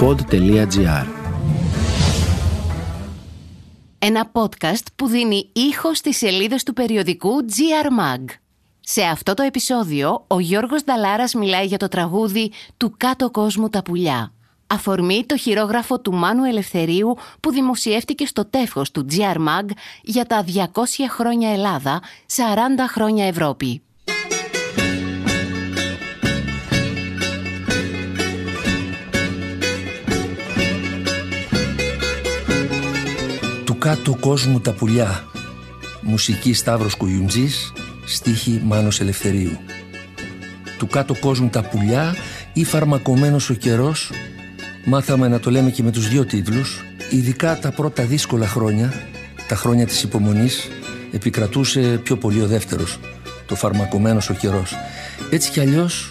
pod.gr Ένα podcast που δίνει ήχο στις σελίδες του περιοδικού GR Mag. Σε αυτό το επεισόδιο, ο Γιώργος Νταλάρας μιλάει για το τραγούδι «Του κάτω κόσμου τα πουλιά». Αφορμή το χειρόγραφο του Μάνου Ελευθερίου που δημοσιεύτηκε στο τεύχος του GR Mag για τα 200 χρόνια Ελλάδα, 40 χρόνια Ευρώπη. Κάτω κόσμου τα πουλιά. Μουσική Σταύρος Κουγιουντζής Στίχη Μάνος Ελευθερίου. Του κάτω κόσμου τα πουλιά Ή φαρμακομένος ο καιρός Μάθαμε να το λέμε και με τους δύο τίτλους Ειδικά τα πρώτα δύσκολα χρόνια Τα χρόνια της υπομονής Επικρατούσε πιο πολύ ο δεύτερος Το φαρμακομένος ο καιρός. Έτσι κι αλλιώς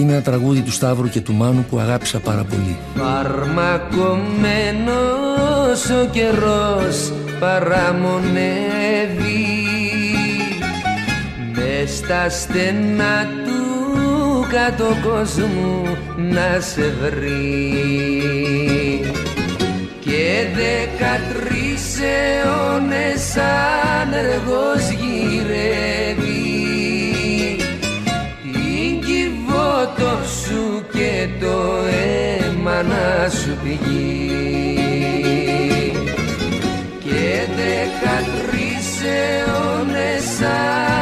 είναι ένα τραγούδι του Σταύρου και του Μάνου που αγάπησα πάρα πολύ. Φαρμακομένος ο καιρός παραμονεύει. Μες στα στενά του κάτω κόσμου να σε βρει. Και δεκατρεις αιώνες άνεργος γυρεύει και το αίμα να σου πηγεί. Και δεκατρεις αιώνες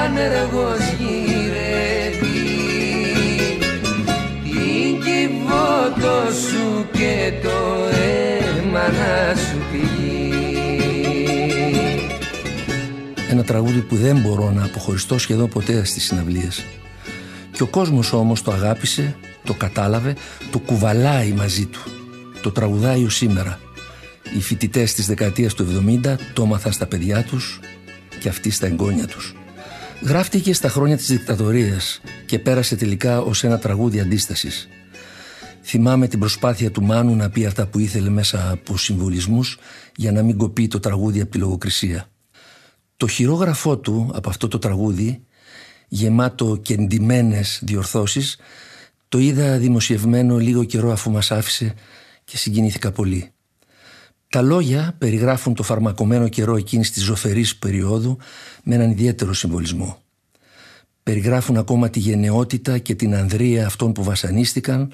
άνεργος γυρεύει. Την κυβότο σου και το αίμα να σου πηγεί. Ένα τραγούδι που δεν μπορώ να αποχωριστώ σχεδόν ποτέ στις συναυλίες. Και ο κόσμος όμως το αγάπησε, το κατάλαβε, το κουβαλάει μαζί του. Το τραγουδάει ο σήμερα. Οι φοιτητές της δεκαετίας του 70 το έμαθαν στα παιδιά τους και αυτοί στα εγγόνια τους. Γράφτηκε στα χρόνια της δικτατορίας και πέρασε τελικά ως ένα τραγούδι αντίστασης. Θυμάμαι την προσπάθεια του Μάνου να πει αυτά που ήθελε μέσα από συμβολισμούς για να μην κοπεί το τραγούδι από τη λογοκρισία. Το χειρόγραφό του από αυτό το τραγούδι γεμάτο και εντυμένες διορθώσεις το είδα δημοσιευμένο λίγο καιρό αφού μας άφησε και συγκινήθηκα πολύ. Τα λόγια περιγράφουν το φαρμακομένο καιρό εκείνης της ζωφερής περίοδου με έναν ιδιαίτερο συμβολισμό. Περιγράφουν ακόμα τη γενναιότητα και την ανδρεία αυτών που βασανίστηκαν,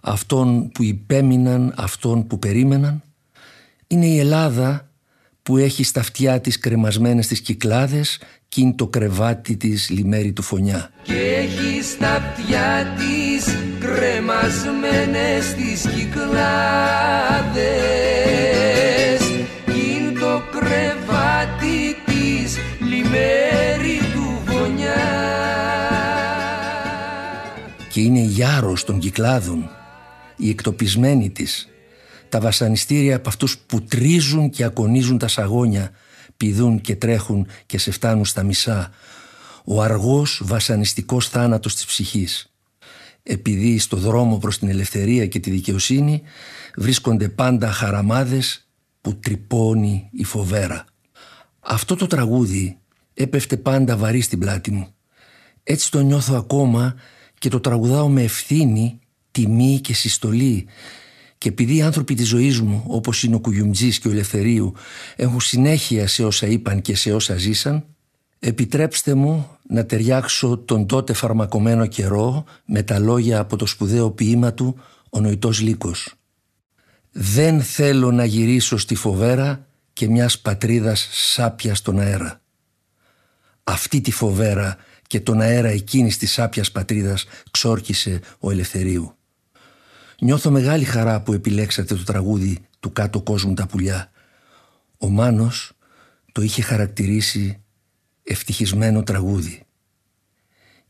αυτών που υπέμειναν, αυτών που περίμεναν. Είναι η Ελλάδα που έχει στα αυτιά της κρεμασμένες τις κυκλάδες κι είναι το κρεβάτι της λιμέρι του φωνιά. Και έχει στα αυτιά της κρεμασμένες τις κυκλάδες κι είναι το κρεβάτι της λιμέρι του φωνιά. Και είναι η γιάρος των κυκλάδων, η εκτοπισμένη της τα βασανιστήρια από αυτούς που τρίζουν και ακονίζουν τα σαγόνια, πηδούν και τρέχουν και σε φτάνουν στα μισά. Ο αργός βασανιστικός θάνατος της ψυχής. Επειδή στο δρόμο προς την ελευθερία και τη δικαιοσύνη βρίσκονται πάντα χαραμάδες που τρυπώνει η φοβέρα. Αυτό το τραγούδι έπεφτε πάντα βαρύ στην πλάτη μου. Έτσι το νιώθω ακόμα και το τραγουδάω με ευθύνη, τιμή και συστολή και επειδή οι άνθρωποι της ζωής μου, όπως είναι ο Κουγιουμτζής και ο Ελευθερίου, έχουν συνέχεια σε όσα είπαν και σε όσα ζήσαν, επιτρέψτε μου να ταιριάξω τον τότε φαρμακομένο καιρό με τα λόγια από το σπουδαίο ποίημα του «Ο νοητός λύκος». «Δεν θέλω να γυρίσω στη φοβέρα και μιας πατρίδας σάπια στον αέρα». Αυτή τη φοβέρα και τον αέρα εκείνης της σάπιας πατρίδας ξόρκισε ο Ελευθερίου. Νιώθω μεγάλη χαρά που επιλέξατε το τραγούδι του κάτω κόσμου τα πουλιά. Ο Μάνος το είχε χαρακτηρίσει ευτυχισμένο τραγούδι.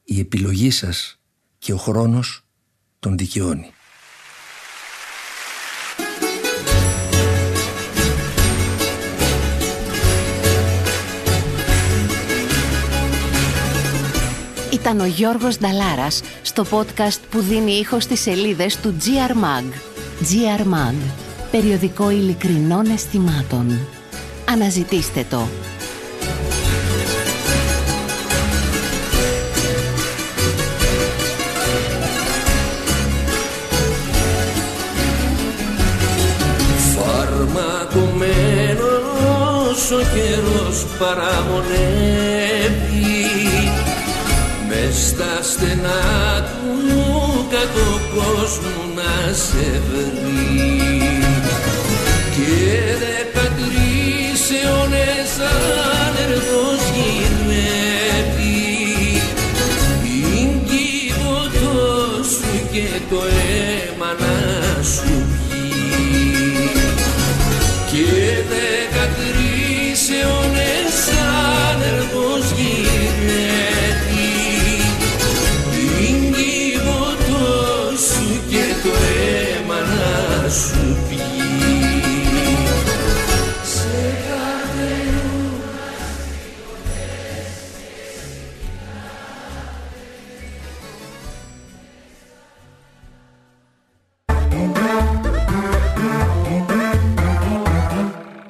Η επιλογή σας και ο χρόνος τον δικαιώνει. ήταν ο Γιώργος Νταλάρας στο podcast που δίνει ήχο στις σελίδες του GR Mag. GR Mag, περιοδικό ειλικρινών αισθημάτων. Αναζητήστε το. Φαρμακομένος ο καιρός παραμονές στα στενά του κάτω κόσμου να σε βρει. Και δεκατρεις αιώνες άνεργος γυρεύει είναι κύβωτο σου και το αίμα να σου βγει. Και δεκατρεις να σου βγει σε καρδερού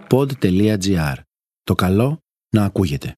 pod.gr. Το καλό να ακούγεται.